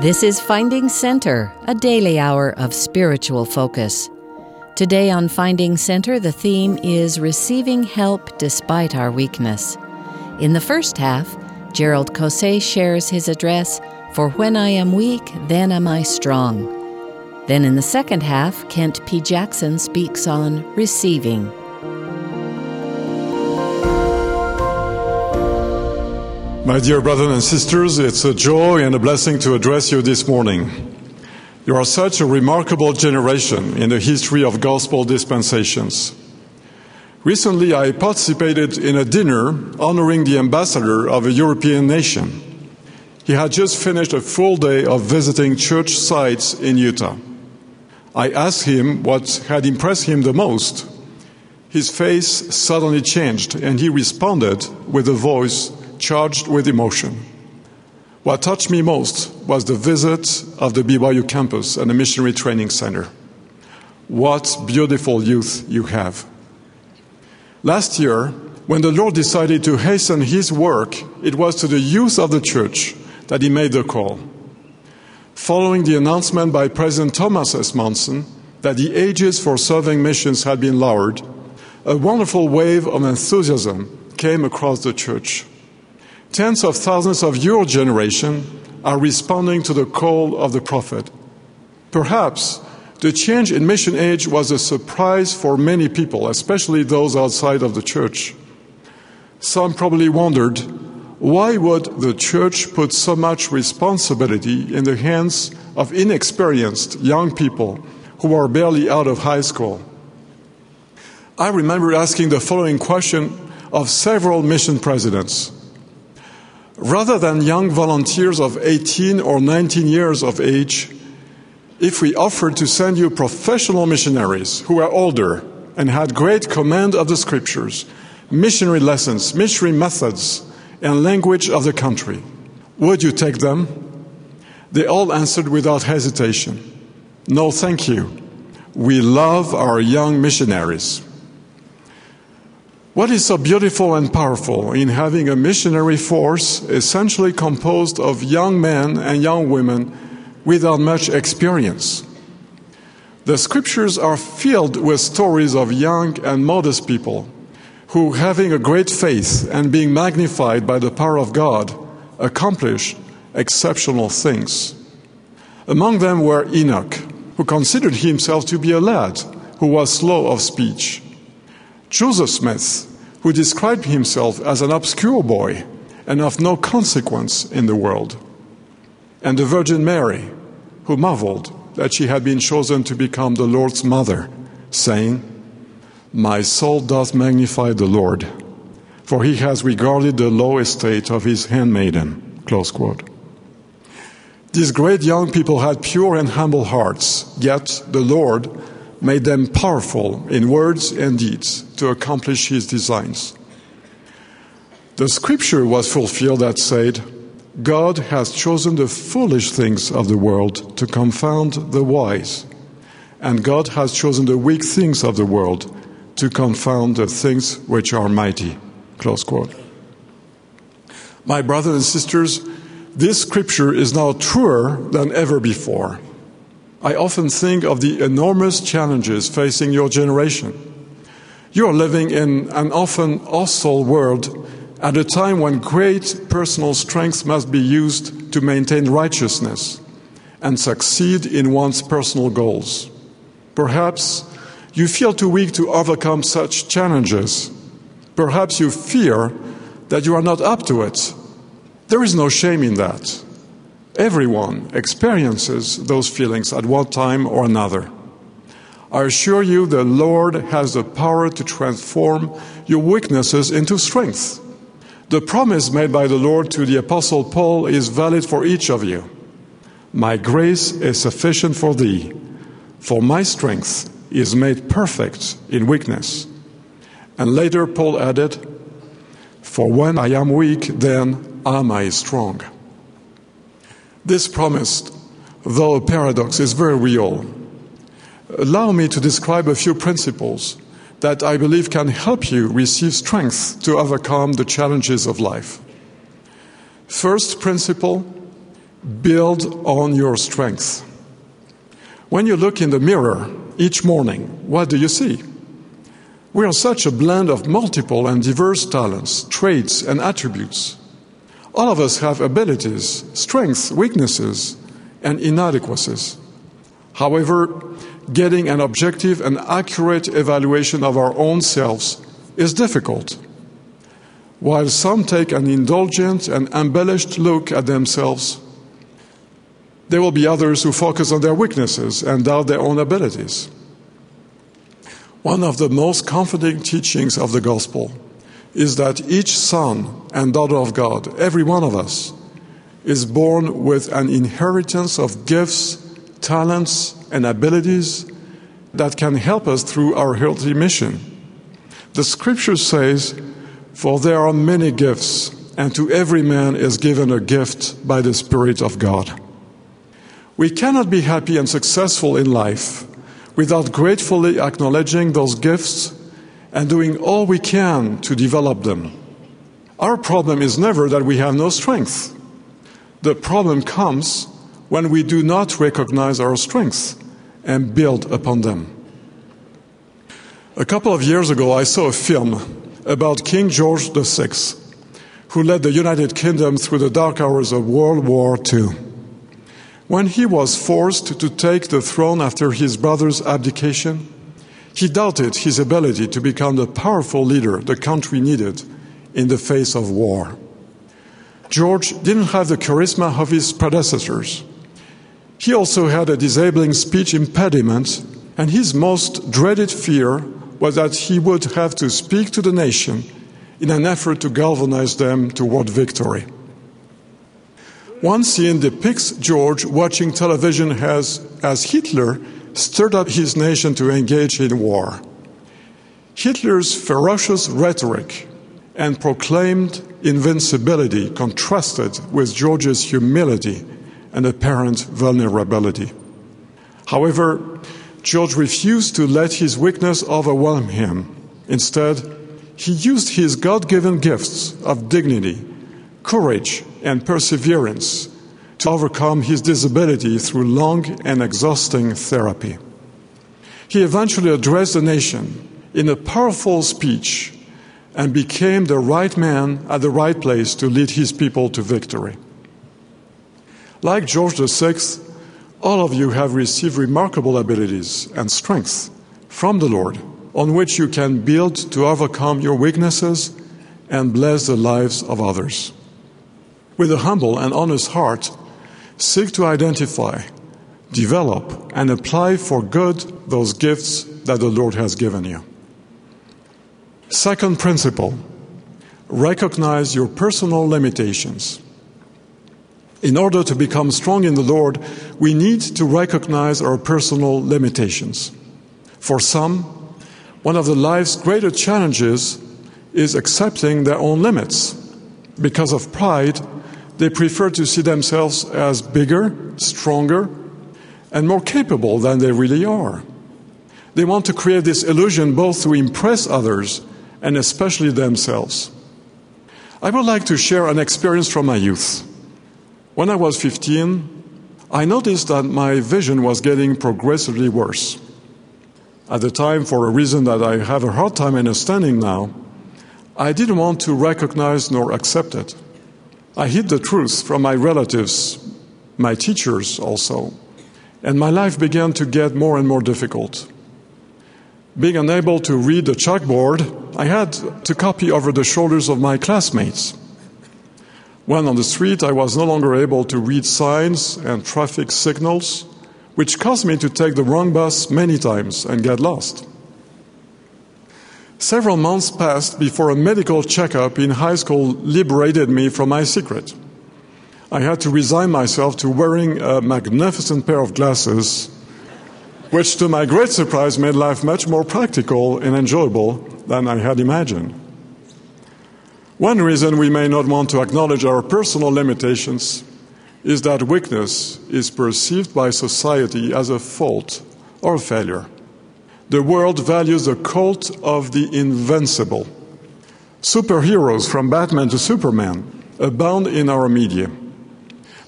This is Finding Center, a daily hour of spiritual focus. Today on Finding Center, the theme is Receiving Help Despite Our Weakness. In the first half, Gerald Caussé shares his address, For When I Am Weak, Then Am I Strong. Then in the second half, Kent P. Jackson speaks on Receiving. My dear brothers and sisters, it's a joy and a blessing to address you this morning. You are such a remarkable generation in the history of gospel dispensations. Recently, I participated in a dinner honoring the ambassador of a European nation. He had just finished a full day of visiting church sites in Utah. I asked him what had impressed him the most. His face suddenly changed, and he responded with a voice charged with emotion. What touched me most was the visit of the BYU campus and the missionary training center. What beautiful youth you have. Last year, when the Lord decided to hasten his work, it was to the youth of the church that he made the call. Following the announcement by President Thomas S. Monson that the ages for serving missions had been lowered, a wonderful wave of enthusiasm came across the church. Tens of thousands of your generation are responding to the call of the prophet. Perhaps the change in mission age was a surprise for many people, especially those outside of the church. Some probably wondered why would the church put so much responsibility in the hands of inexperienced young people who are barely out of high school? I remember asking the following question of several mission presidents. Rather than young volunteers of 18 or 19 years of age, if we offered to send you professional missionaries who are older and had great command of the scriptures, missionary lessons, missionary methods, and language of the country, would you take them? They all answered without hesitation No, thank you. We love our young missionaries. What is so beautiful and powerful in having a missionary force essentially composed of young men and young women without much experience? The scriptures are filled with stories of young and modest people who, having a great faith and being magnified by the power of God, accomplish exceptional things. Among them were Enoch, who considered himself to be a lad who was slow of speech. Joseph Smith, who described himself as an obscure boy and of no consequence in the world, and the Virgin Mary, who marveled that she had been chosen to become the Lord's mother, saying, My soul doth magnify the Lord, for he has regarded the low estate of his handmaiden. Close quote. These great young people had pure and humble hearts, yet the Lord made them powerful in words and deeds to accomplish his designs. The scripture was fulfilled that said, God has chosen the foolish things of the world to confound the wise, and God has chosen the weak things of the world to confound the things which are mighty. Close quote. My brothers and sisters, this scripture is now truer than ever before. I often think of the enormous challenges facing your generation. You are living in an often hostile world at a time when great personal strength must be used to maintain righteousness and succeed in one's personal goals. Perhaps you feel too weak to overcome such challenges. Perhaps you fear that you are not up to it. There is no shame in that. Everyone experiences those feelings at one time or another. I assure you, the Lord has the power to transform your weaknesses into strength. The promise made by the Lord to the Apostle Paul is valid for each of you. My grace is sufficient for thee, for my strength is made perfect in weakness. And later, Paul added, For when I am weak, then am I strong. This promise, though a paradox, is very real. Allow me to describe a few principles that I believe can help you receive strength to overcome the challenges of life. First principle Build on your strength. When you look in the mirror each morning, what do you see? We are such a blend of multiple and diverse talents, traits, and attributes. All of us have abilities, strengths, weaknesses, and inadequacies. However, getting an objective and accurate evaluation of our own selves is difficult. While some take an indulgent and embellished look at themselves, there will be others who focus on their weaknesses and doubt their own abilities. One of the most comforting teachings of the gospel is that each son and daughter of God, every one of us, is born with an inheritance of gifts, talents, and abilities that can help us through our healthy mission. The scripture says, For there are many gifts, and to every man is given a gift by the Spirit of God. We cannot be happy and successful in life without gratefully acknowledging those gifts and doing all we can to develop them. Our problem is never that we have no strength. The problem comes when we do not recognize our strengths and build upon them. A couple of years ago, I saw a film about King George VI, who led the United Kingdom through the dark hours of World War II. When he was forced to take the throne after his brother's abdication, he doubted his ability to become the powerful leader the country needed in the face of war. George didn't have the charisma of his predecessors. He also had a disabling speech impediment, and his most dreaded fear was that he would have to speak to the nation in an effort to galvanize them toward victory. One scene depicts George watching television as, as Hitler stirred up his nation to engage in war. Hitler's ferocious rhetoric and proclaimed invincibility contrasted with George's humility and apparent vulnerability. However, George refused to let his weakness overwhelm him. Instead, he used his God given gifts of dignity, courage, and perseverance to overcome his disability through long and exhausting therapy. He eventually addressed the nation in a powerful speech and became the right man at the right place to lead his people to victory. Like George VI, all of you have received remarkable abilities and strength from the Lord on which you can build to overcome your weaknesses and bless the lives of others. With a humble and honest heart, seek to identify, develop, and apply for good those gifts that the Lord has given you. Second principle recognize your personal limitations. In order to become strong in the Lord, we need to recognize our personal limitations. For some, one of the life's greater challenges is accepting their own limits. Because of pride, they prefer to see themselves as bigger, stronger, and more capable than they really are. They want to create this illusion both to impress others and especially themselves. I would like to share an experience from my youth. When I was 15, I noticed that my vision was getting progressively worse. At the time, for a reason that I have a hard time understanding now, I didn't want to recognize nor accept it. I hid the truth from my relatives, my teachers also, and my life began to get more and more difficult. Being unable to read the chalkboard, I had to copy over the shoulders of my classmates. When on the street, I was no longer able to read signs and traffic signals, which caused me to take the wrong bus many times and get lost. Several months passed before a medical checkup in high school liberated me from my secret. I had to resign myself to wearing a magnificent pair of glasses, which to my great surprise made life much more practical and enjoyable than I had imagined. One reason we may not want to acknowledge our personal limitations is that weakness is perceived by society as a fault or a failure. The world values the cult of the invincible. Superheroes from Batman to Superman abound in our media.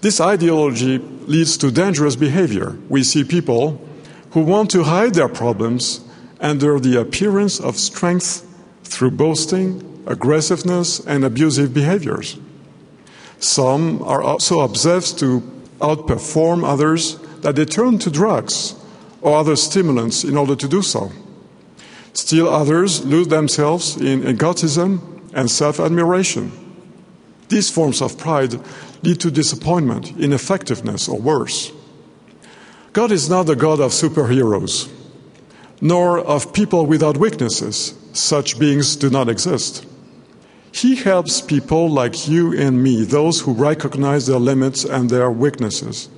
This ideology leads to dangerous behavior. We see people who want to hide their problems under the appearance of strength through boasting, aggressiveness, and abusive behaviors. Some are so obsessed to outperform others that they turn to drugs or other stimulants in order to do so. Still others lose themselves in egotism and self admiration. These forms of pride lead to disappointment, ineffectiveness, or worse. God is not the God of superheroes, nor of people without weaknesses. Such beings do not exist. He helps people like you and me, those who recognize their limits and their weaknesses,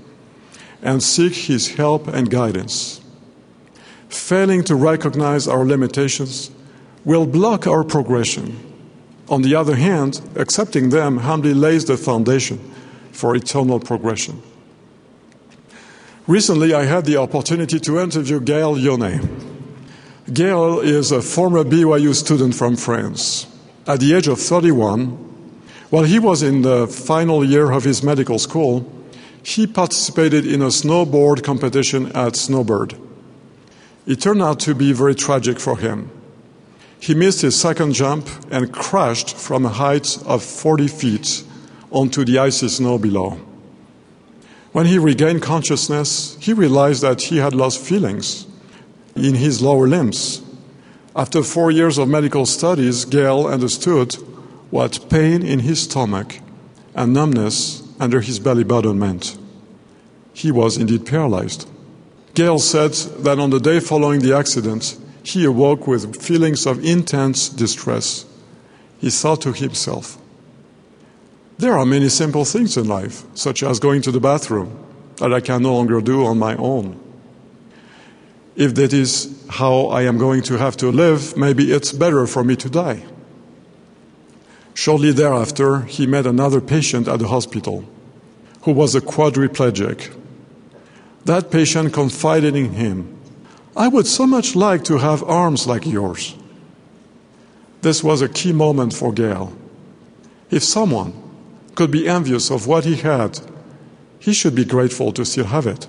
and seek His help and guidance. Failing to recognize our limitations will block our progression. On the other hand, accepting them humbly lays the foundation for eternal progression. Recently, I had the opportunity to interview Gail Yone. Gail is a former BYU student from France. At the age of 31, while he was in the final year of his medical school, he participated in a snowboard competition at Snowbird. It turned out to be very tragic for him. He missed his second jump and crashed from a height of 40 feet onto the icy snow below. When he regained consciousness, he realized that he had lost feelings in his lower limbs. After four years of medical studies, Gail understood what pain in his stomach and numbness under his belly button meant. He was indeed paralyzed. Gail said that on the day following the accident, he awoke with feelings of intense distress. He thought to himself, There are many simple things in life, such as going to the bathroom, that I can no longer do on my own. If that is how I am going to have to live, maybe it's better for me to die. Shortly thereafter, he met another patient at the hospital who was a quadriplegic. That patient confided in him, I would so much like to have arms like yours. This was a key moment for Gail. If someone could be envious of what he had, he should be grateful to still have it.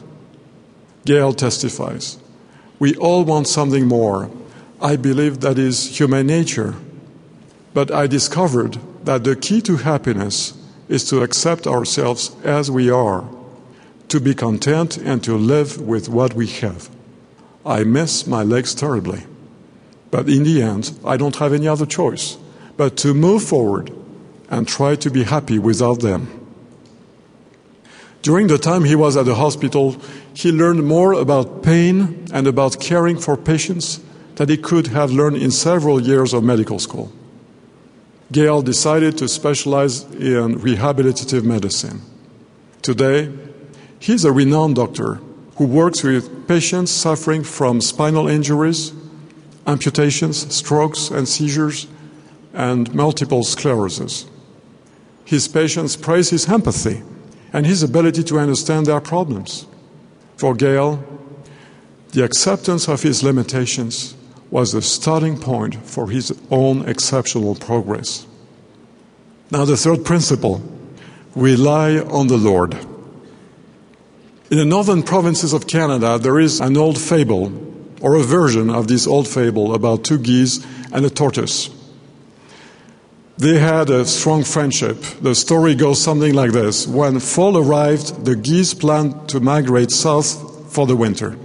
Gail testifies. We all want something more. I believe that is human nature. But I discovered that the key to happiness is to accept ourselves as we are, to be content and to live with what we have. I miss my legs terribly. But in the end, I don't have any other choice but to move forward and try to be happy without them. During the time he was at the hospital, he learned more about pain and about caring for patients than he could have learned in several years of medical school. Gail decided to specialize in rehabilitative medicine. Today, he's a renowned doctor who works with patients suffering from spinal injuries, amputations, strokes, and seizures, and multiple sclerosis. His patients praise his empathy and his ability to understand their problems. For Gail, the acceptance of his limitations was the starting point for his own exceptional progress. Now, the third principle rely on the Lord. In the northern provinces of Canada, there is an old fable, or a version of this old fable, about two geese and a tortoise. They had a strong friendship. The story goes something like this When fall arrived, the geese planned to migrate south for the winter.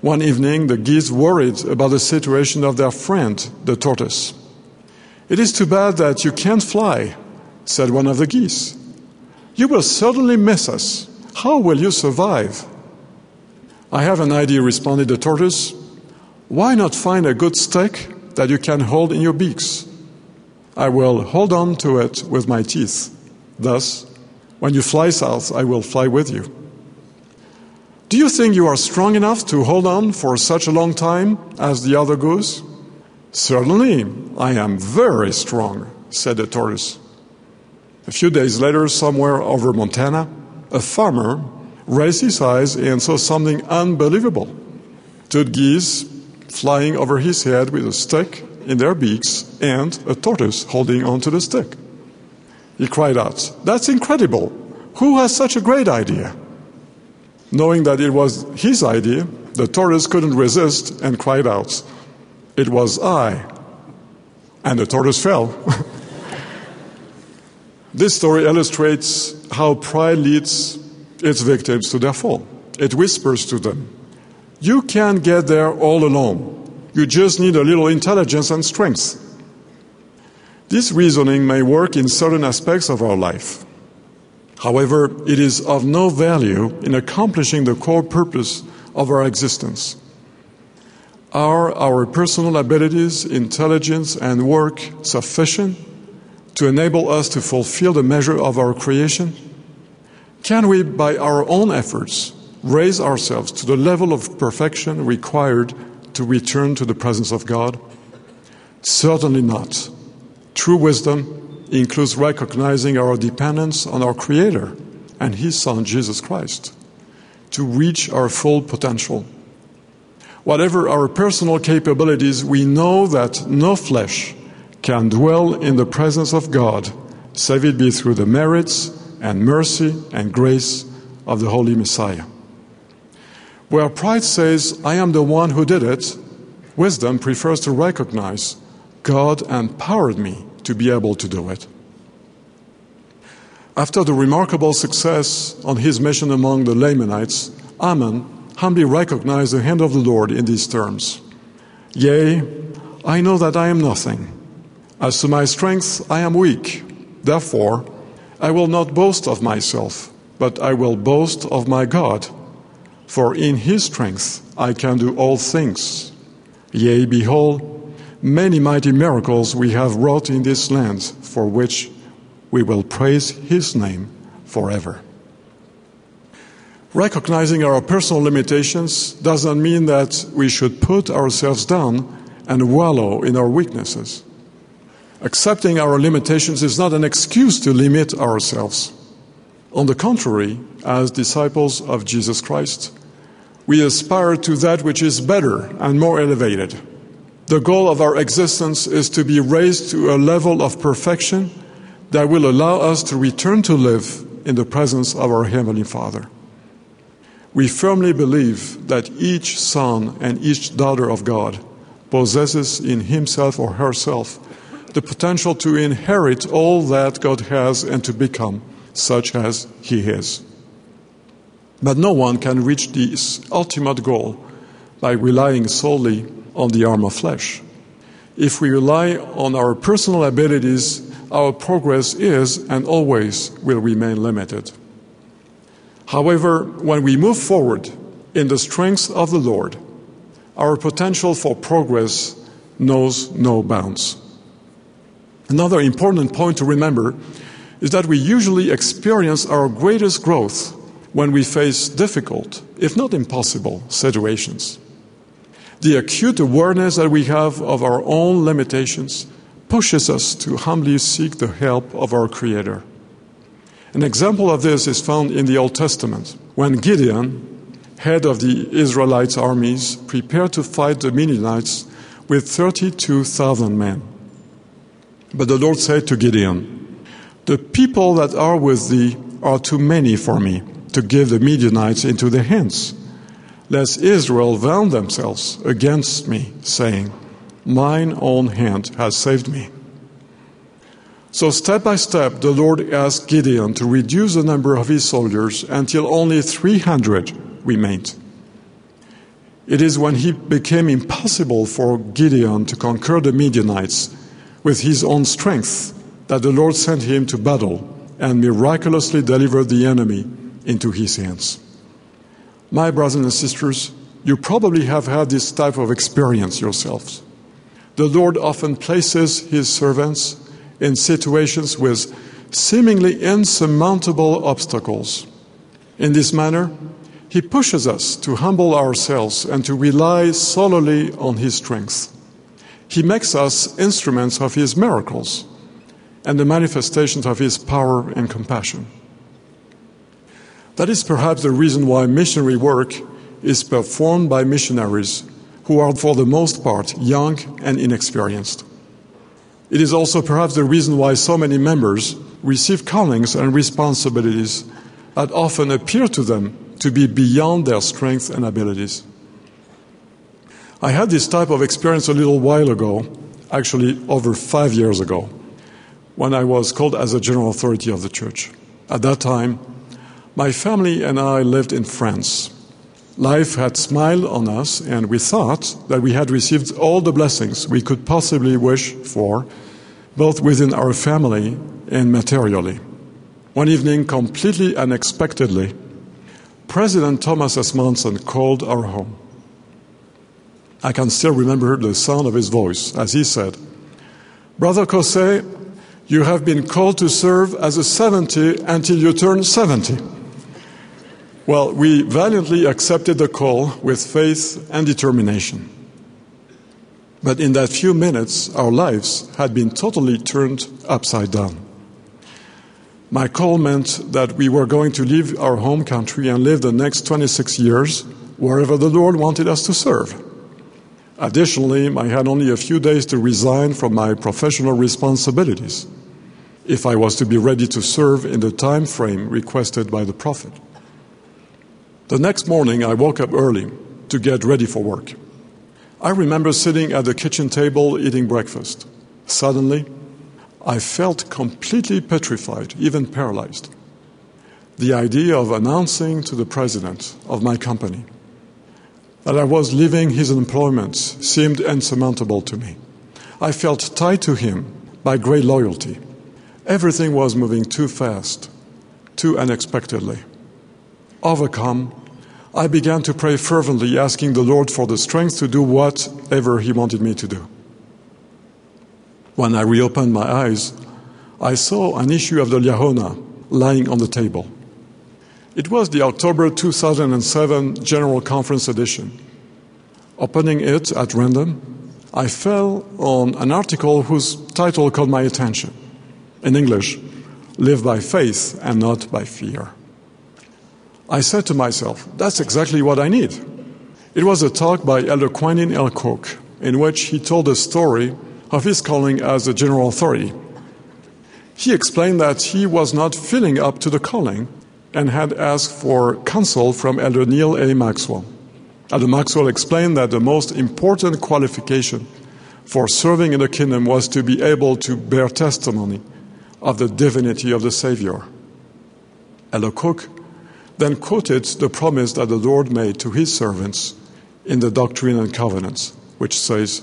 One evening, the geese worried about the situation of their friend, the tortoise. It is too bad that you can't fly, said one of the geese. You will certainly miss us. How will you survive? I have an idea, responded the tortoise. Why not find a good stick that you can hold in your beaks? I will hold on to it with my teeth. Thus, when you fly south, I will fly with you. Do you think you are strong enough to hold on for such a long time as the other goose? Certainly, I am very strong, said the tortoise. A few days later, somewhere over Montana, a farmer raised his eyes and saw something unbelievable. Two geese flying over his head with a stick in their beaks and a tortoise holding onto the stick. He cried out, That's incredible! Who has such a great idea? Knowing that it was his idea, the tortoise couldn't resist and cried out, It was I. And the tortoise fell. this story illustrates how pride leads its victims to their fall. It whispers to them, You can't get there all alone. You just need a little intelligence and strength. This reasoning may work in certain aspects of our life. However, it is of no value in accomplishing the core purpose of our existence. Are our personal abilities, intelligence, and work sufficient to enable us to fulfill the measure of our creation? Can we, by our own efforts, raise ourselves to the level of perfection required to return to the presence of God? Certainly not. True wisdom includes recognizing our dependence on our Creator and His Son, Jesus Christ, to reach our full potential. Whatever our personal capabilities, we know that no flesh can dwell in the presence of God, save it be through the merits and mercy and grace of the Holy Messiah. Where pride says, I am the one who did it, wisdom prefers to recognize God empowered me to be able to do it. After the remarkable success on his mission among the Lamanites, Ammon humbly recognized the hand of the Lord in these terms Yea, I know that I am nothing. As to my strength, I am weak. Therefore, I will not boast of myself, but I will boast of my God. For in his strength I can do all things. Yea, behold, many mighty miracles we have wrought in this land, for which we will praise his name forever. Recognizing our personal limitations doesn't mean that we should put ourselves down and wallow in our weaknesses. Accepting our limitations is not an excuse to limit ourselves. On the contrary, as disciples of Jesus Christ, we aspire to that which is better and more elevated. The goal of our existence is to be raised to a level of perfection that will allow us to return to live in the presence of our Heavenly Father. We firmly believe that each son and each daughter of God possesses in himself or herself the potential to inherit all that God has and to become such as He is. But no one can reach this ultimate goal by relying solely on the arm of flesh. If we rely on our personal abilities, our progress is and always will remain limited. However, when we move forward in the strength of the Lord, our potential for progress knows no bounds. Another important point to remember is that we usually experience our greatest growth when we face difficult, if not impossible, situations. The acute awareness that we have of our own limitations pushes us to humbly seek the help of our Creator. An example of this is found in the Old Testament when Gideon, head of the Israelites' armies, prepared to fight the Midianites with 32,000 men. But the Lord said to Gideon, The people that are with thee are too many for me to give the Midianites into their hands lest Israel vaunt themselves against me, saying, Mine own hand has saved me. So, step by step, the Lord asked Gideon to reduce the number of his soldiers until only 300 remained. It is when he became impossible for Gideon to conquer the Midianites with his own strength that the Lord sent him to battle and miraculously delivered the enemy into his hands. My brothers and sisters, you probably have had this type of experience yourselves. The Lord often places His servants in situations with seemingly insurmountable obstacles. In this manner, He pushes us to humble ourselves and to rely solely on His strength. He makes us instruments of His miracles and the manifestations of His power and compassion. That is perhaps the reason why missionary work is performed by missionaries who are, for the most part, young and inexperienced. It is also perhaps the reason why so many members receive callings and responsibilities that often appear to them to be beyond their strength and abilities. I had this type of experience a little while ago, actually over five years ago, when I was called as a general authority of the church. At that time, my family and I lived in France. Life had smiled on us, and we thought that we had received all the blessings we could possibly wish for, both within our family and materially. One evening, completely unexpectedly, President Thomas S. Monson called our home. I can still remember the sound of his voice as he said, Brother Caussé, you have been called to serve as a 70 until you turn 70. Well, we valiantly accepted the call with faith and determination. But in that few minutes, our lives had been totally turned upside down. My call meant that we were going to leave our home country and live the next 26 years wherever the Lord wanted us to serve. Additionally, I had only a few days to resign from my professional responsibilities if I was to be ready to serve in the time frame requested by the prophet. The next morning, I woke up early to get ready for work. I remember sitting at the kitchen table eating breakfast. Suddenly, I felt completely petrified, even paralyzed. The idea of announcing to the president of my company that I was leaving his employment seemed insurmountable to me. I felt tied to him by great loyalty. Everything was moving too fast, too unexpectedly. Overcome, I began to pray fervently, asking the Lord for the strength to do whatever He wanted me to do. When I reopened my eyes, I saw an issue of the Liahona lying on the table. It was the October 2007 General Conference edition. Opening it at random, I fell on an article whose title caught my attention. In English, Live by Faith and Not by Fear. I said to myself, that's exactly what I need. It was a talk by Elder Quentin L. Cook in which he told a story of his calling as a general authority. He explained that he was not filling up to the calling and had asked for counsel from Elder Neal A. Maxwell. Elder Maxwell explained that the most important qualification for serving in the kingdom was to be able to bear testimony of the divinity of the Savior. Elder Cook then quoted the promise that the Lord made to his servants in the Doctrine and Covenants, which says,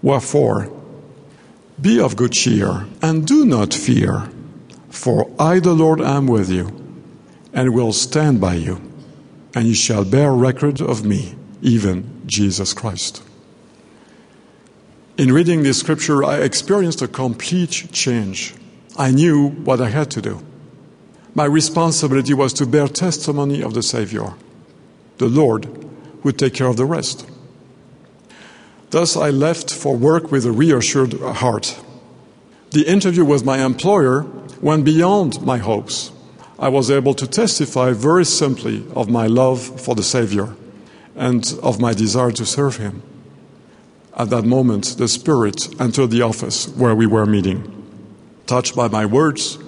Wherefore, be of good cheer, and do not fear, for I, the Lord, am with you, and will stand by you, and you shall bear record of me, even Jesus Christ. In reading this scripture, I experienced a complete change. I knew what I had to do. My responsibility was to bear testimony of the Savior. The Lord would take care of the rest. Thus, I left for work with a reassured heart. The interview with my employer went beyond my hopes. I was able to testify very simply of my love for the Savior and of my desire to serve Him. At that moment, the Spirit entered the office where we were meeting. Touched by my words,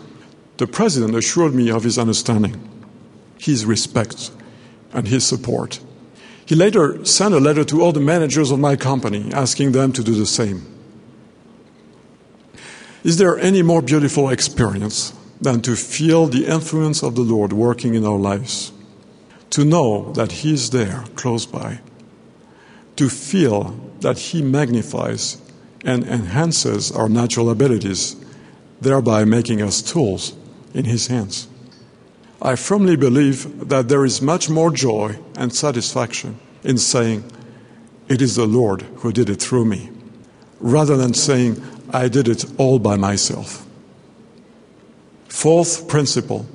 the president assured me of his understanding, his respect, and his support. He later sent a letter to all the managers of my company asking them to do the same. Is there any more beautiful experience than to feel the influence of the Lord working in our lives? To know that He is there, close by. To feel that He magnifies and enhances our natural abilities, thereby making us tools in His hands. I firmly believe that there is much more joy and satisfaction in saying, It is the Lord who did it through me, rather than saying, I did it all by myself. Fourth principle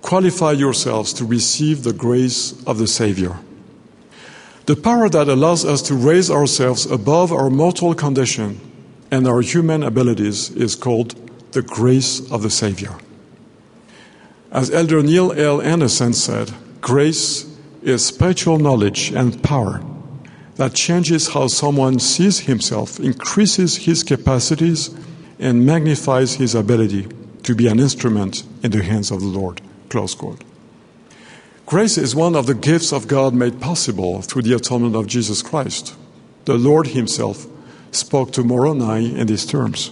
qualify yourselves to receive the grace of the Savior. The power that allows us to raise ourselves above our mortal condition and our human abilities is called the grace of the Savior. As Elder Neil L. Andersen said, grace is spiritual knowledge and power that changes how someone sees himself, increases his capacities, and magnifies his ability to be an instrument in the hands of the Lord. Close quote. Grace is one of the gifts of God made possible through the atonement of Jesus Christ. The Lord Himself spoke to Moroni in these terms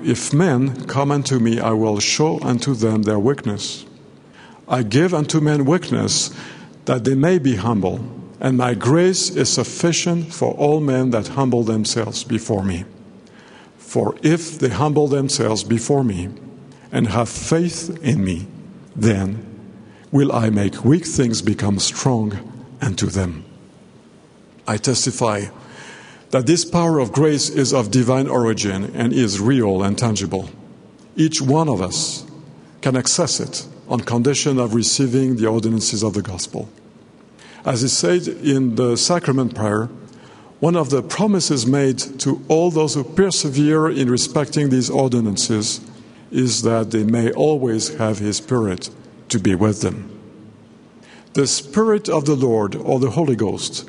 If men come unto me, I will show unto them their weakness. I give unto men weakness that they may be humble, and my grace is sufficient for all men that humble themselves before me. For if they humble themselves before me and have faith in me, then will I make weak things become strong unto them. I testify that this power of grace is of divine origin and is real and tangible. Each one of us can access it on condition of receiving the ordinances of the gospel. As is said in the sacrament prayer, one of the promises made to all those who persevere in respecting these ordinances is that they may always have His Spirit to be with them. The Spirit of the Lord, or the Holy Ghost,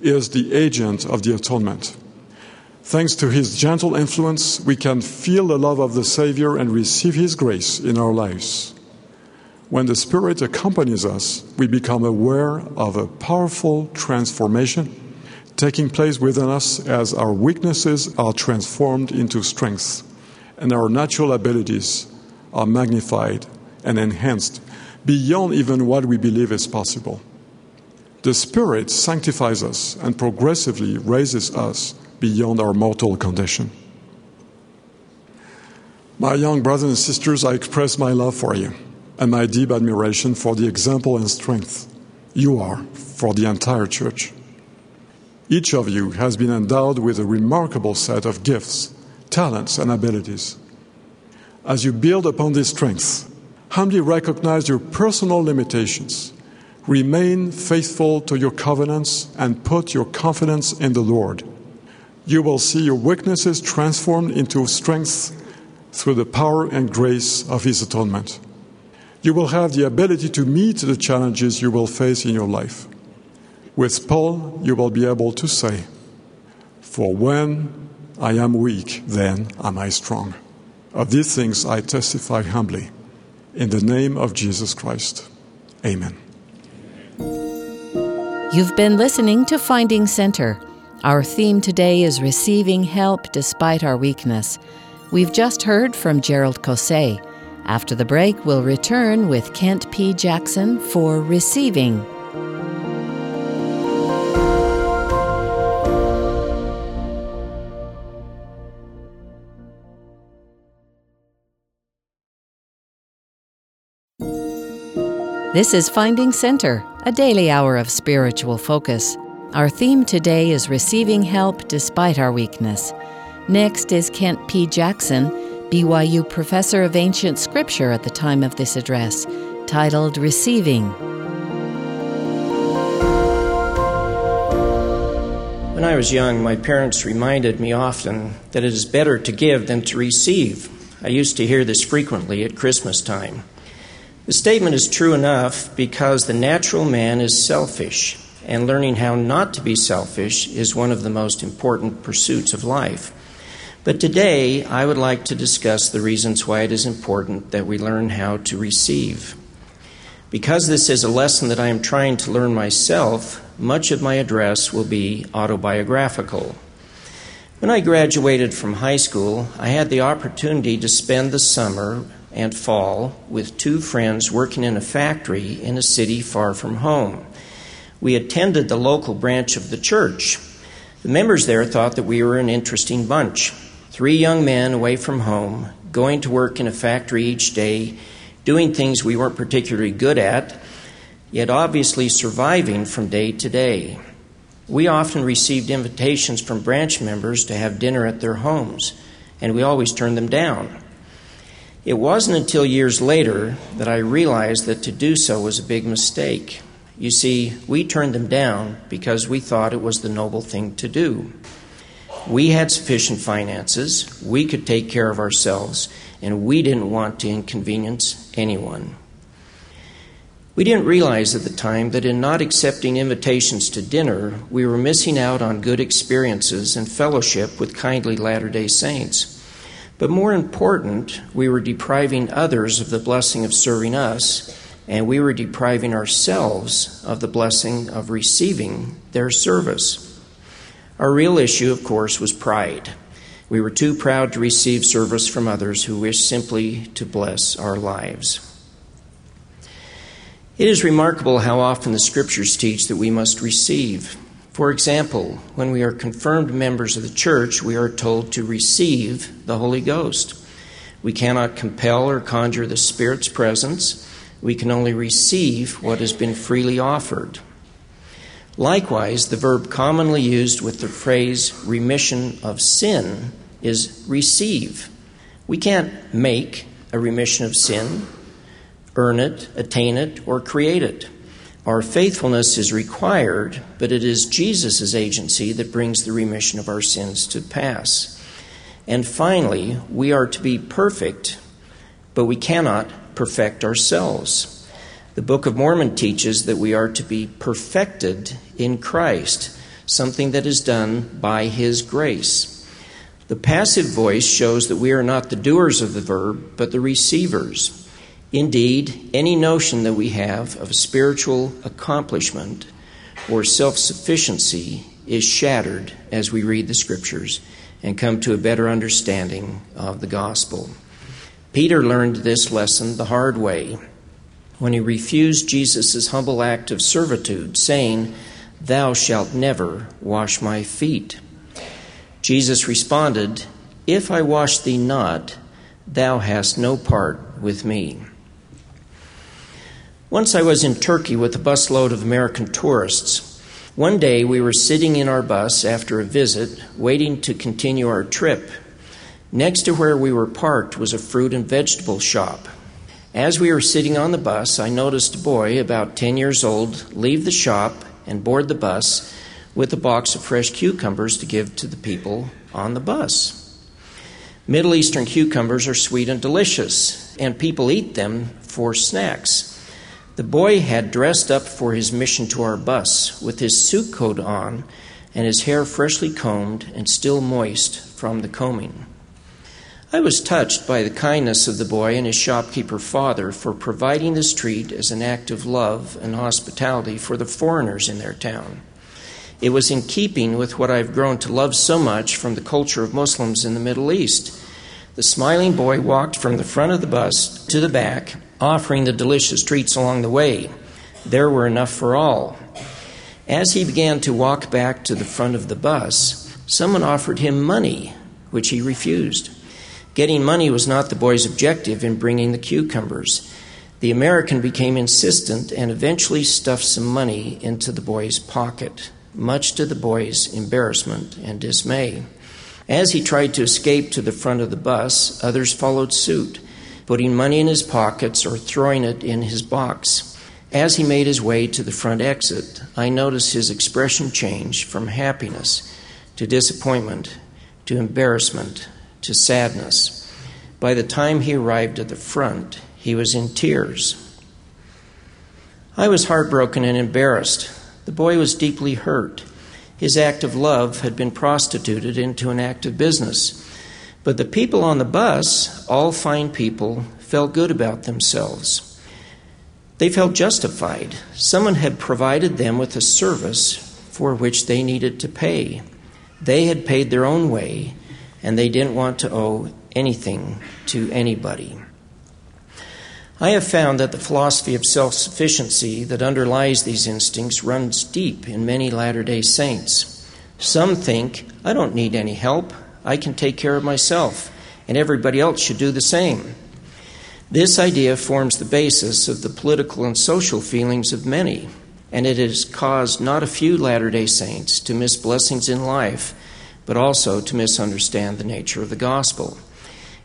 is the agent of the atonement. Thanks to his gentle influence, we can feel the love of the Savior and receive his grace in our lives. When the Spirit accompanies us, we become aware of a powerful transformation taking place within us as our weaknesses are transformed into strength and our natural abilities are magnified and enhanced beyond even what we believe is possible. The Spirit sanctifies us and progressively raises us beyond our mortal condition. My young brothers and sisters, I express my love for you and my deep admiration for the example and strength you are for the entire church. Each of you has been endowed with a remarkable set of gifts, talents, and abilities. As you build upon these strengths, humbly recognize your personal limitations, remain faithful to your covenants, and put your confidence in the Lord. You will see your weaknesses transformed into strength through the power and grace of His atonement. You will have the ability to meet the challenges you will face in your life. With Paul, you will be able to say, For when I am weak, then am I strong. Of these things I testify humbly. In the name of Jesus Christ. Amen. You've been listening to Finding Center. Our theme today is receiving help despite our weakness. We've just heard from Gerald Caussé. After the break, we'll return with Kent P. Jackson for Receiving. This is Finding Center, a daily hour of spiritual focus. Our theme today is receiving help despite our weakness. Next is Kent P. Jackson, BYU Professor of Ancient Scripture at the time of this address, titled Receiving. When I was young, my parents reminded me often that it is better to give than to receive. I used to hear this frequently at Christmas time. The statement is true enough because the natural man is selfish, and learning how not to be selfish is one of the most important pursuits of life. But today, I would like to discuss the reasons why it is important that we learn how to receive. Because this is a lesson that I am trying to learn myself, much of my address will be autobiographical. When I graduated from high school, I had the opportunity to spend the summer and fall with two friends working in a factory in a city far from home. We attended the local branch of the church. The members there thought that we were an interesting bunch. Three young men away from home, going to work in a factory each day, doing things we weren't particularly good at, yet obviously surviving from day to day. We often received invitations from branch members to have dinner at their homes, and we always turned them down. It wasn't until years later that I realized that to do so was a big mistake. You see, we turned them down because we thought it was the noble thing to do. We had sufficient finances, we could take care of ourselves, and we didn't want to inconvenience anyone. We didn't realize at the time that in not accepting invitations to dinner, we were missing out on good experiences and fellowship with kindly Latter day Saints. But more important, we were depriving others of the blessing of serving us, and we were depriving ourselves of the blessing of receiving their service. Our real issue, of course, was pride. We were too proud to receive service from others who wished simply to bless our lives. It is remarkable how often the scriptures teach that we must receive. For example, when we are confirmed members of the church, we are told to receive the Holy Ghost. We cannot compel or conjure the Spirit's presence. We can only receive what has been freely offered. Likewise, the verb commonly used with the phrase remission of sin is receive. We can't make a remission of sin earn it, attain it, or create it. Our faithfulness is required, but it is Jesus' agency that brings the remission of our sins to pass. And finally, we are to be perfect, but we cannot perfect ourselves. The Book of Mormon teaches that we are to be perfected in Christ, something that is done by His grace. The passive voice shows that we are not the doers of the verb, but the receivers. Indeed, any notion that we have of spiritual accomplishment or self sufficiency is shattered as we read the Scriptures and come to a better understanding of the gospel. Peter learned this lesson the hard way when he refused Jesus' humble act of servitude, saying, Thou shalt never wash my feet. Jesus responded, If I wash thee not, thou hast no part with me. Once I was in Turkey with a busload of American tourists. One day we were sitting in our bus after a visit, waiting to continue our trip. Next to where we were parked was a fruit and vegetable shop. As we were sitting on the bus, I noticed a boy about 10 years old leave the shop and board the bus with a box of fresh cucumbers to give to the people on the bus. Middle Eastern cucumbers are sweet and delicious, and people eat them for snacks. The boy had dressed up for his mission to our bus with his suit coat on and his hair freshly combed and still moist from the combing. I was touched by the kindness of the boy and his shopkeeper father for providing this treat as an act of love and hospitality for the foreigners in their town. It was in keeping with what I've grown to love so much from the culture of Muslims in the Middle East. The smiling boy walked from the front of the bus to the back offering the delicious treats along the way. There were enough for all. As he began to walk back to the front of the bus, someone offered him money, which he refused. Getting money was not the boy's objective in bringing the cucumbers. The American became insistent and eventually stuffed some money into the boy's pocket, much to the boy's embarrassment and dismay. As he tried to escape to the front of the bus, others followed suit putting money in his pockets or throwing it in his box. As he made his way to the front exit, I noticed his expression change from happiness to disappointment to embarrassment to sadness. By the time he arrived at the front, he was in tears. I was heartbroken and embarrassed. The boy was deeply hurt. His act of love had been prostituted into an act of business. But the people on the bus, all fine people, felt good about themselves. They felt justified. Someone had provided them with a service for which they needed to pay. They had paid their own way, and they didn't want to owe anything to anybody. I have found that the philosophy of self sufficiency that underlies these instincts runs deep in many Latter day Saints. Some think, I don't need any help. I can take care of myself, and everybody else should do the same. This idea forms the basis of the political and social feelings of many, and it has caused not a few Latter day Saints to miss blessings in life, but also to misunderstand the nature of the gospel.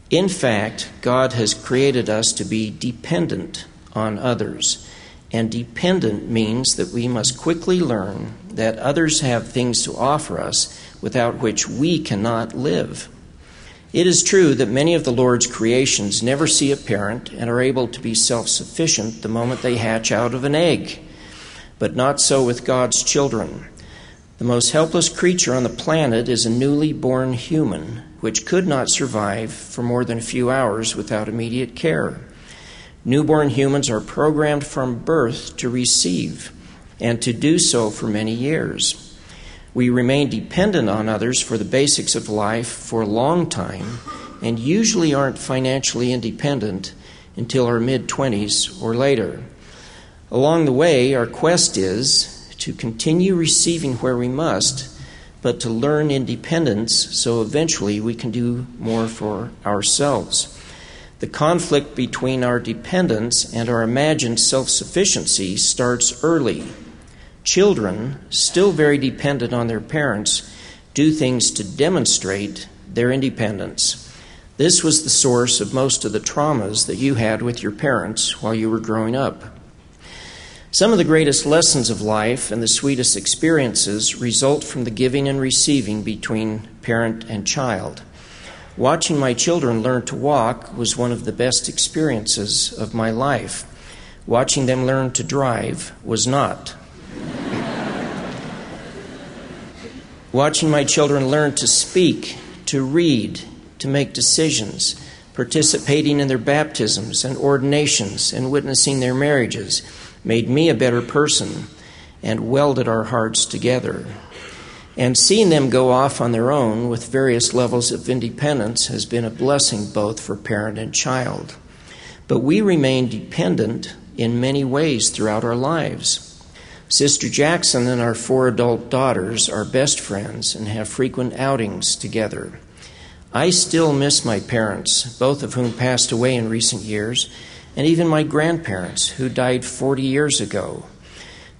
In fact, God has created us to be dependent on others. And dependent means that we must quickly learn that others have things to offer us without which we cannot live. It is true that many of the Lord's creations never see a parent and are able to be self sufficient the moment they hatch out of an egg, but not so with God's children. The most helpless creature on the planet is a newly born human, which could not survive for more than a few hours without immediate care. Newborn humans are programmed from birth to receive and to do so for many years. We remain dependent on others for the basics of life for a long time and usually aren't financially independent until our mid 20s or later. Along the way, our quest is to continue receiving where we must, but to learn independence so eventually we can do more for ourselves. The conflict between our dependence and our imagined self sufficiency starts early. Children, still very dependent on their parents, do things to demonstrate their independence. This was the source of most of the traumas that you had with your parents while you were growing up. Some of the greatest lessons of life and the sweetest experiences result from the giving and receiving between parent and child. Watching my children learn to walk was one of the best experiences of my life. Watching them learn to drive was not. Watching my children learn to speak, to read, to make decisions, participating in their baptisms and ordinations and witnessing their marriages made me a better person and welded our hearts together. And seeing them go off on their own with various levels of independence has been a blessing both for parent and child. But we remain dependent in many ways throughout our lives. Sister Jackson and our four adult daughters are best friends and have frequent outings together. I still miss my parents, both of whom passed away in recent years, and even my grandparents, who died 40 years ago.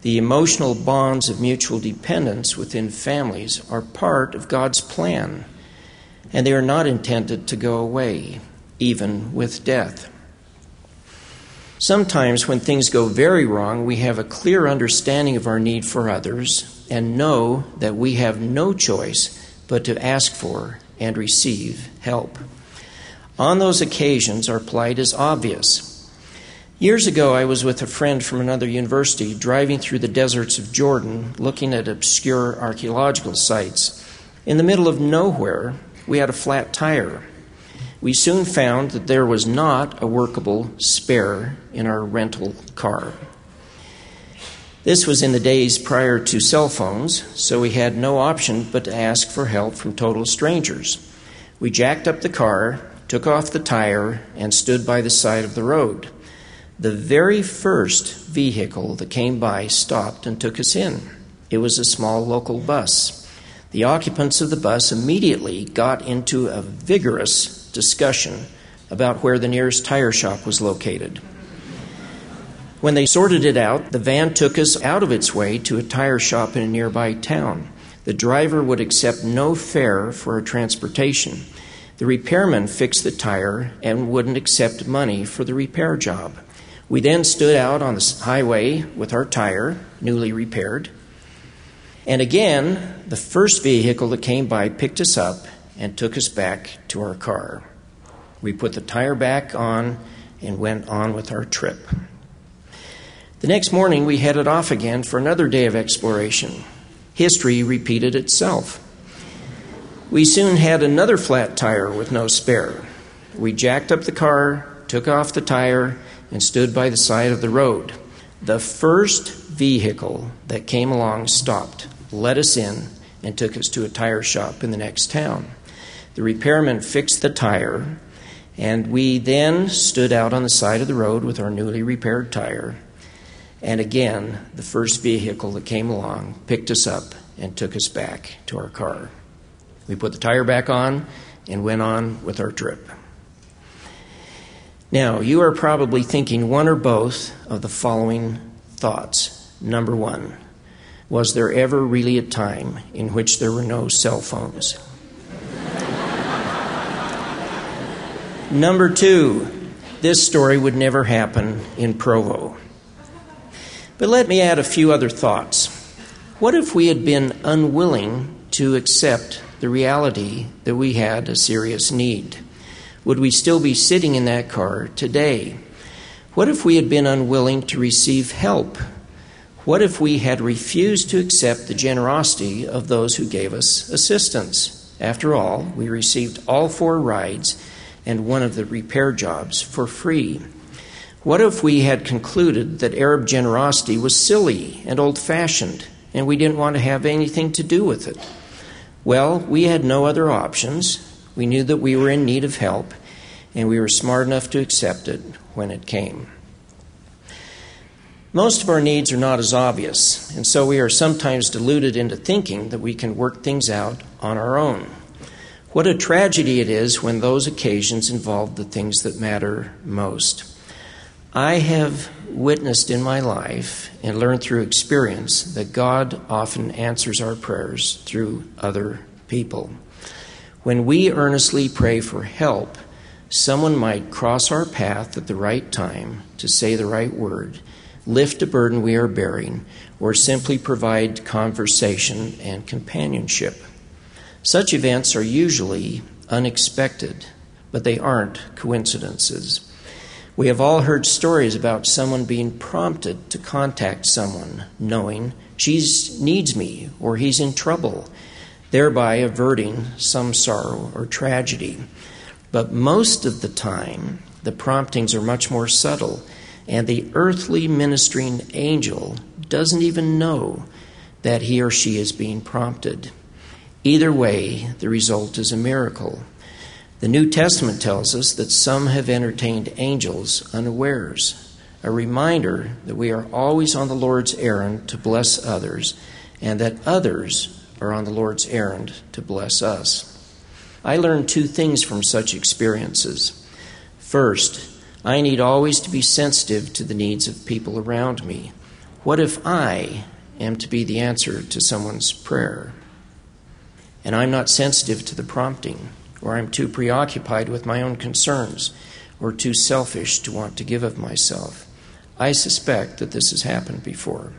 The emotional bonds of mutual dependence within families are part of God's plan, and they are not intended to go away, even with death. Sometimes, when things go very wrong, we have a clear understanding of our need for others and know that we have no choice but to ask for and receive help. On those occasions, our plight is obvious. Years ago, I was with a friend from another university driving through the deserts of Jordan looking at obscure archaeological sites. In the middle of nowhere, we had a flat tire. We soon found that there was not a workable spare in our rental car. This was in the days prior to cell phones, so we had no option but to ask for help from total strangers. We jacked up the car, took off the tire, and stood by the side of the road. The very first vehicle that came by stopped and took us in. It was a small local bus. The occupants of the bus immediately got into a vigorous discussion about where the nearest tire shop was located. When they sorted it out, the van took us out of its way to a tire shop in a nearby town. The driver would accept no fare for a transportation. The repairman fixed the tire and wouldn't accept money for the repair job. We then stood out on the highway with our tire, newly repaired. And again, the first vehicle that came by picked us up and took us back to our car. We put the tire back on and went on with our trip. The next morning, we headed off again for another day of exploration. History repeated itself. We soon had another flat tire with no spare. We jacked up the car, took off the tire, and stood by the side of the road. The first vehicle that came along stopped, let us in, and took us to a tire shop in the next town. The repairman fixed the tire, and we then stood out on the side of the road with our newly repaired tire and again, the first vehicle that came along picked us up and took us back to our car. We put the tire back on and went on with our trip. Now, you are probably thinking one or both of the following thoughts. Number one, was there ever really a time in which there were no cell phones? Number two, this story would never happen in Provo. But let me add a few other thoughts. What if we had been unwilling to accept the reality that we had a serious need? Would we still be sitting in that car today? What if we had been unwilling to receive help? What if we had refused to accept the generosity of those who gave us assistance? After all, we received all four rides and one of the repair jobs for free. What if we had concluded that Arab generosity was silly and old fashioned and we didn't want to have anything to do with it? Well, we had no other options. We knew that we were in need of help, and we were smart enough to accept it when it came. Most of our needs are not as obvious, and so we are sometimes deluded into thinking that we can work things out on our own. What a tragedy it is when those occasions involve the things that matter most. I have witnessed in my life and learned through experience that God often answers our prayers through other people. When we earnestly pray for help, someone might cross our path at the right time to say the right word, lift a burden we are bearing, or simply provide conversation and companionship. Such events are usually unexpected, but they aren't coincidences. We have all heard stories about someone being prompted to contact someone, knowing she needs me or he's in trouble, thereby averting some sorrow or tragedy. But most of the time, the promptings are much more subtle, and the earthly ministering angel doesn't even know that he or she is being prompted. Either way, the result is a miracle. The New Testament tells us that some have entertained angels unawares, a reminder that we are always on the Lord's errand to bless others, and that others are on the Lord's errand to bless us. I learned two things from such experiences. First, I need always to be sensitive to the needs of people around me. What if I am to be the answer to someone's prayer? And I'm not sensitive to the prompting or I'm too preoccupied with my own concerns, or too selfish to want to give of myself. I suspect that this has happened before.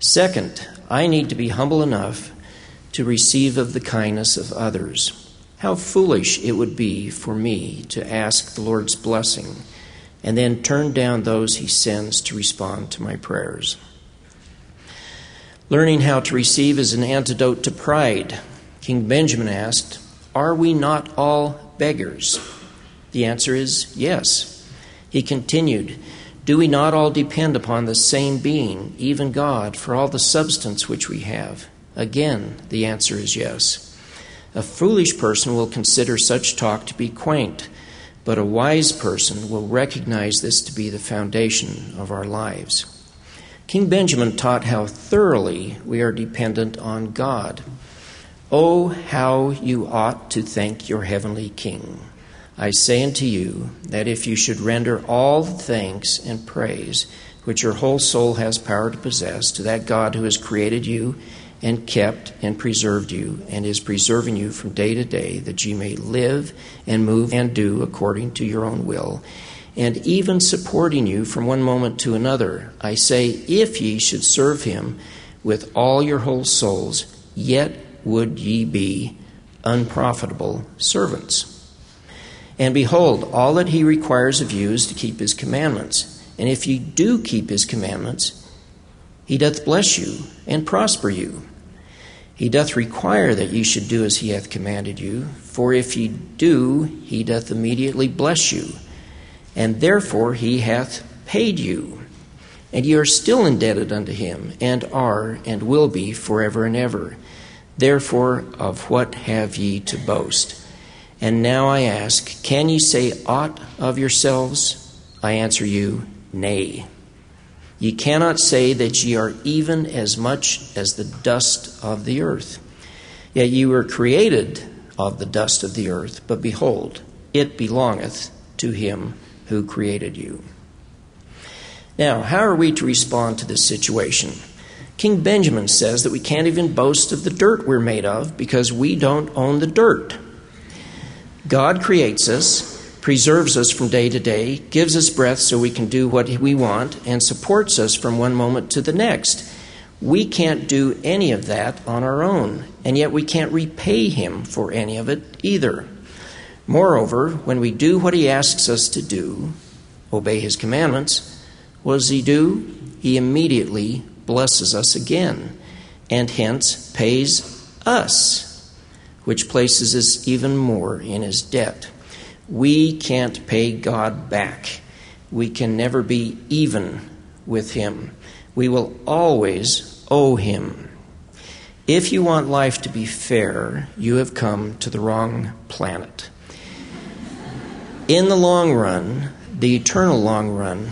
Second, I need to be humble enough to receive of the kindness of others. How foolish it would be for me to ask the Lord's blessing and then turn down those He sends to respond to my prayers. Learning how to receive is an antidote to pride. King Benjamin asked, are we not all beggars? The answer is yes. He continued, Do we not all depend upon the same being, even God, for all the substance which we have? Again, the answer is yes. A foolish person will consider such talk to be quaint, but a wise person will recognize this to be the foundation of our lives. King Benjamin taught how thoroughly we are dependent on God. Oh, how you ought to thank your heavenly King. I say unto you that if you should render all thanks and praise which your whole soul has power to possess to that God who has created you and kept and preserved you and is preserving you from day to day that you may live and move and do according to your own will and even supporting you from one moment to another I say if ye should serve him with all your whole souls yet would ye be unprofitable servants. And behold, all that he requires of you is to keep his commandments. And if ye do keep his commandments, he doth bless you and prosper you. He doth require that ye should do as he hath commanded you, for if ye do, he doth immediately bless you. And therefore he hath paid you. And ye are still indebted unto him, and are, and will be, forever and ever. Therefore, of what have ye to boast? And now I ask, can ye say aught of yourselves? I answer you, Nay. Ye cannot say that ye are even as much as the dust of the earth. Yet ye were created of the dust of the earth, but behold, it belongeth to him who created you. Now, how are we to respond to this situation? King Benjamin says that we can't even boast of the dirt we're made of because we don't own the dirt. God creates us, preserves us from day to day, gives us breath so we can do what we want, and supports us from one moment to the next. We can't do any of that on our own, and yet we can't repay Him for any of it either. Moreover, when we do what He asks us to do, obey His commandments, what does He do? He immediately blesses us again, and hence pays us. which places us even more in his debt. We can't pay God back. We can never be even with him. We will always owe him. If you want life to be fair, you have come to the wrong planet. In the long run, the eternal long run,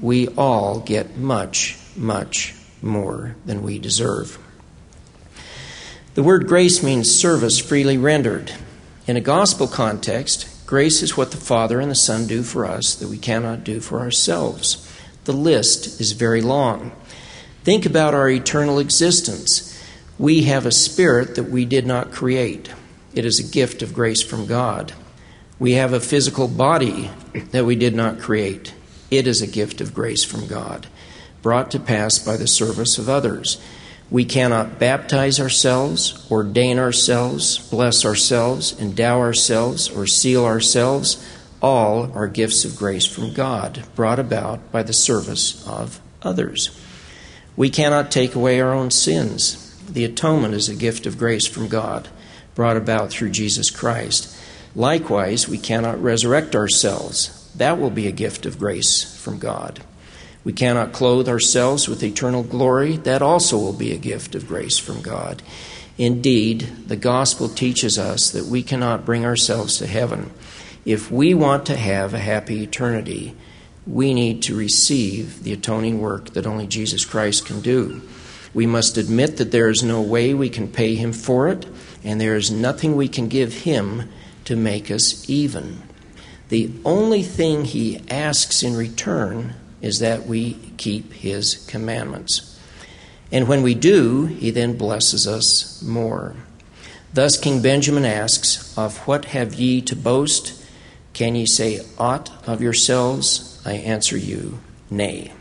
we all get much, much more than we deserve. The word grace means service freely rendered. In a gospel context, grace is what the Father and the Son do for us that we cannot do for ourselves. The list is very long. Think about our eternal existence. We have a spirit that we did not create, it is a gift of grace from God. We have a physical body that we did not create. It is a gift of grace from God, brought to pass by the service of others. We cannot baptize ourselves, ordain ourselves, bless ourselves, endow ourselves, or seal ourselves. All are gifts of grace from God, brought about by the service of others. We cannot take away our own sins. The atonement is a gift of grace from God, brought about through Jesus Christ. Likewise, we cannot resurrect ourselves. That will be a gift of grace from God. We cannot clothe ourselves with eternal glory. That also will be a gift of grace from God. Indeed, the gospel teaches us that we cannot bring ourselves to heaven. If we want to have a happy eternity, we need to receive the atoning work that only Jesus Christ can do. We must admit that there is no way we can pay him for it, and there is nothing we can give him to make us even. The only thing he asks in return is that we keep his commandments. And when we do, he then blesses us more. Thus King Benjamin asks, Of what have ye to boast? Can ye say aught of yourselves? I answer you, Nay.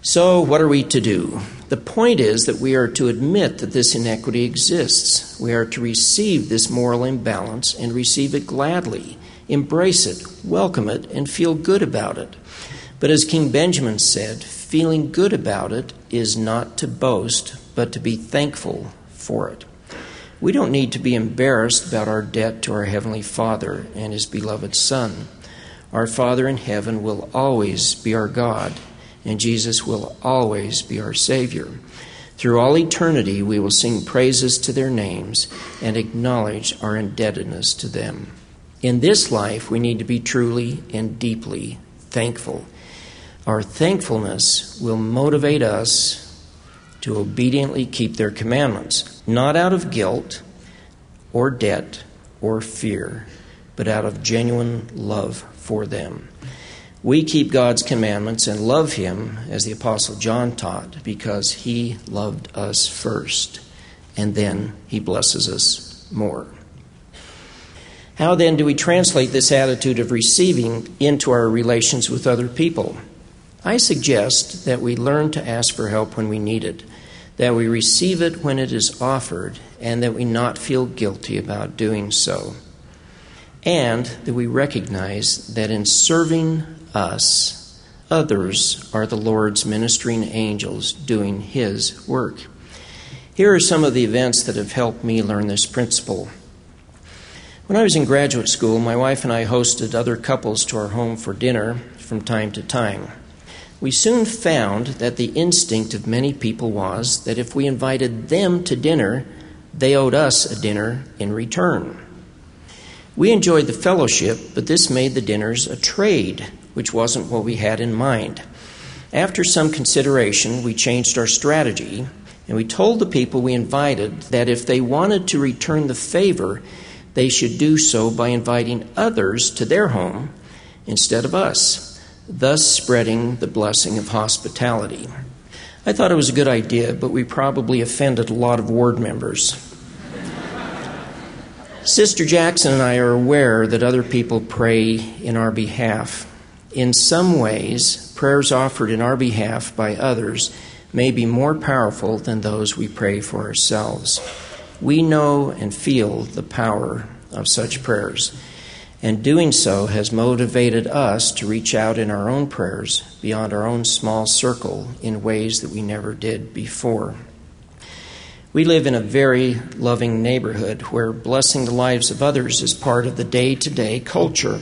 So, what are we to do? The point is that we are to admit that this inequity exists. We are to receive this moral imbalance and receive it gladly, embrace it, welcome it, and feel good about it. But as King Benjamin said, feeling good about it is not to boast, but to be thankful for it. We don't need to be embarrassed about our debt to our Heavenly Father and His beloved Son. Our Father in heaven will always be our God and Jesus will always be our Savior. Through all eternity, we will sing praises to their names and acknowledge our indebtedness to them. In this life, we need to be truly and deeply thankful. Our thankfulness will motivate us to obediently keep their commandments, not out of guilt or debt or fear, but out of genuine love for them. We keep God's commandments and love Him, as the Apostle John taught, because He loved us first, and then He blesses us more. How then do we translate this attitude of receiving into our relations with other people? I suggest that we learn to ask for help when we need it, that we receive it when it is offered, and that we not feel guilty about doing so. And that we recognize that in serving us. Others are the Lord's ministering angels doing His work. Here are some of the events that have helped me learn this principle. When I was in graduate school, my wife and I hosted other couples to our home for dinner from time to time. We soon found that the instinct of many people was that if we invited them to dinner, they owed us a dinner in return. We enjoyed the fellowship, but this made the dinners a trade which wasn't what we had in mind. After some consideration, we changed our strategy and we told the people we invited that if they wanted to return the favor, they should do so by inviting others to their home instead of us, thus spreading the blessing of hospitality. I thought it was a good idea, but we probably offended a lot of ward members. Sister Jackson and I are aware that other people pray in our behalf in some ways, prayers offered in our behalf by others may be more powerful than those we pray for ourselves. We know and feel the power of such prayers, and doing so has motivated us to reach out in our own prayers beyond our own small circle in ways that we never did before. We live in a very loving neighborhood where blessing the lives of others is part of the day to day culture.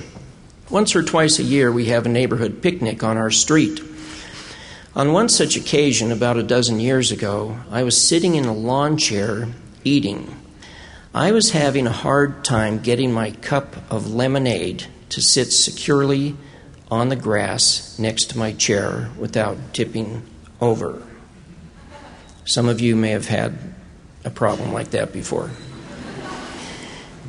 Once or twice a year, we have a neighborhood picnic on our street. On one such occasion, about a dozen years ago, I was sitting in a lawn chair eating. I was having a hard time getting my cup of lemonade to sit securely on the grass next to my chair without tipping over. Some of you may have had a problem like that before.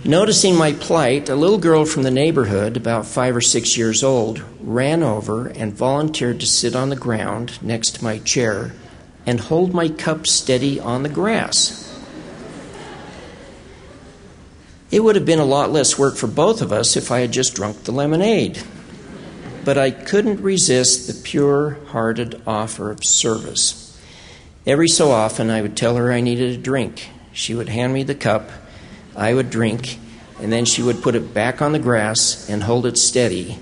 Noticing my plight, a little girl from the neighborhood, about five or six years old, ran over and volunteered to sit on the ground next to my chair and hold my cup steady on the grass. It would have been a lot less work for both of us if I had just drunk the lemonade. But I couldn't resist the pure hearted offer of service. Every so often, I would tell her I needed a drink. She would hand me the cup I would drink, and then she would put it back on the grass and hold it steady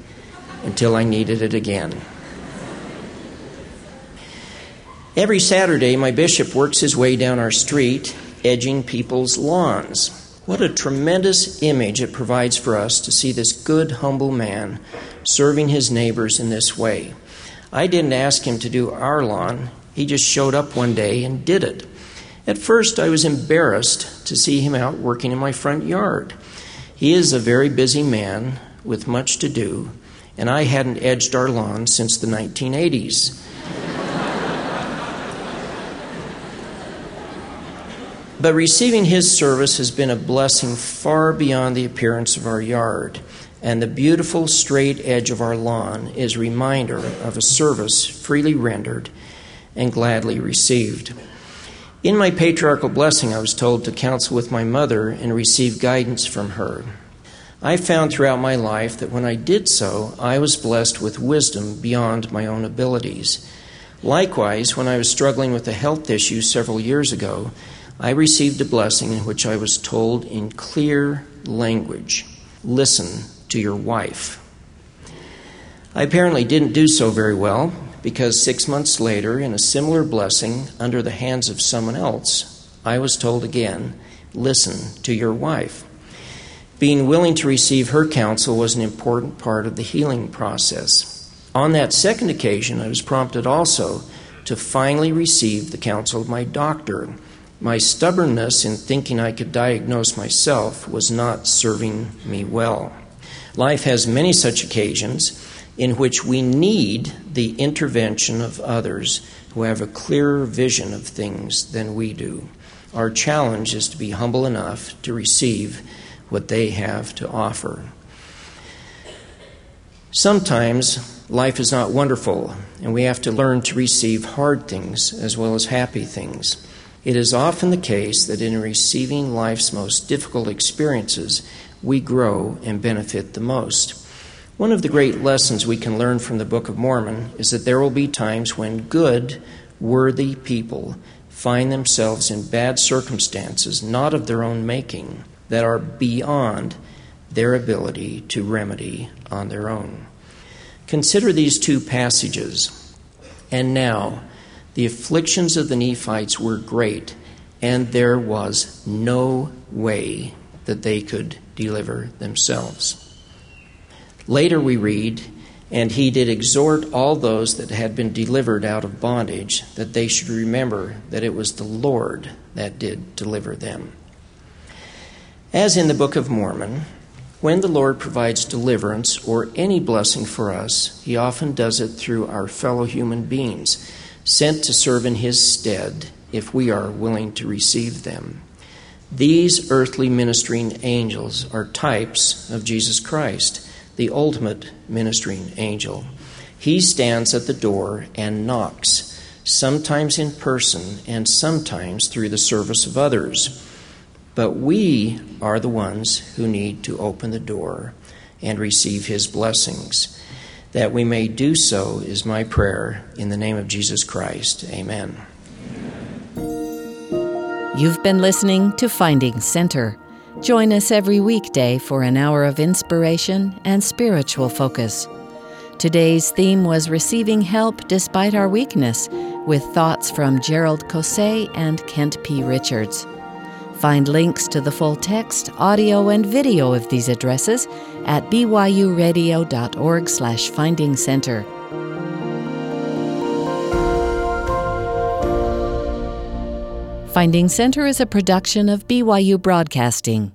until I needed it again. Every Saturday, my bishop works his way down our street, edging people's lawns. What a tremendous image it provides for us to see this good, humble man serving his neighbors in this way. I didn't ask him to do our lawn, he just showed up one day and did it. At first, I was embarrassed to see him out working in my front yard. He is a very busy man with much to do, and I hadn't edged our lawn since the 1980s. But receiving his service has been a blessing far beyond the appearance of our yard, and the beautiful straight edge of our lawn is reminder of a service freely rendered and gladly received. In my patriarchal blessing, I was told to counsel with my mother and receive guidance from her. I found throughout my life that when I did so, I was blessed with wisdom beyond my own abilities. Likewise, when I was struggling with a health issue several years ago, I received a blessing in which I was told in clear language listen to your wife. I apparently didn't do so very well because six months later, in a similar blessing under the hands of someone else, I was told again listen to your wife. Being willing to receive her counsel was an important part of the healing process. On that second occasion, I was prompted also to finally receive the counsel of my doctor. My stubbornness in thinking I could diagnose myself was not serving me well. Life has many such occasions in which we need the intervention of others who have a clearer vision of things than we do. Our challenge is to be humble enough to receive what they have to offer. Sometimes life is not wonderful, and we have to learn to receive hard things as well as happy things. It is often the case that in receiving life's most difficult experiences, we grow and benefit the most. One of the great lessons we can learn from the Book of Mormon is that there will be times when good, worthy people find themselves in bad circumstances, not of their own making, that are beyond their ability to remedy on their own. Consider these two passages. And now, the afflictions of the Nephites were great, and there was no way that they could deliver themselves. Later we read, And he did exhort all those that had been delivered out of bondage that they should remember that it was the Lord that did deliver them. As in the Book of Mormon, when the Lord provides deliverance or any blessing for us, he often does it through our fellow human beings, sent to serve in his stead if we are willing to receive them. These earthly ministering angels are types of Jesus Christ the ultimate ministering angel. He stands at the door and knocks, sometimes in person and sometimes through the service of others. But we are the ones who need to open the door and receive his blessings that we may do so is my prayer. In the name of Jesus Christ, amen. You've been listening to Finding Center. Join us every weekday for an hour of inspiration and spiritual focus. Today's theme was Receiving Help Despite Our Weakness, with thoughts from Gerald Caussé and Kent P. Richards. Find links to the full text, audio, and video of these addresses at byuradio.org slash finding center. Finding Center is a production of BYU Broadcasting.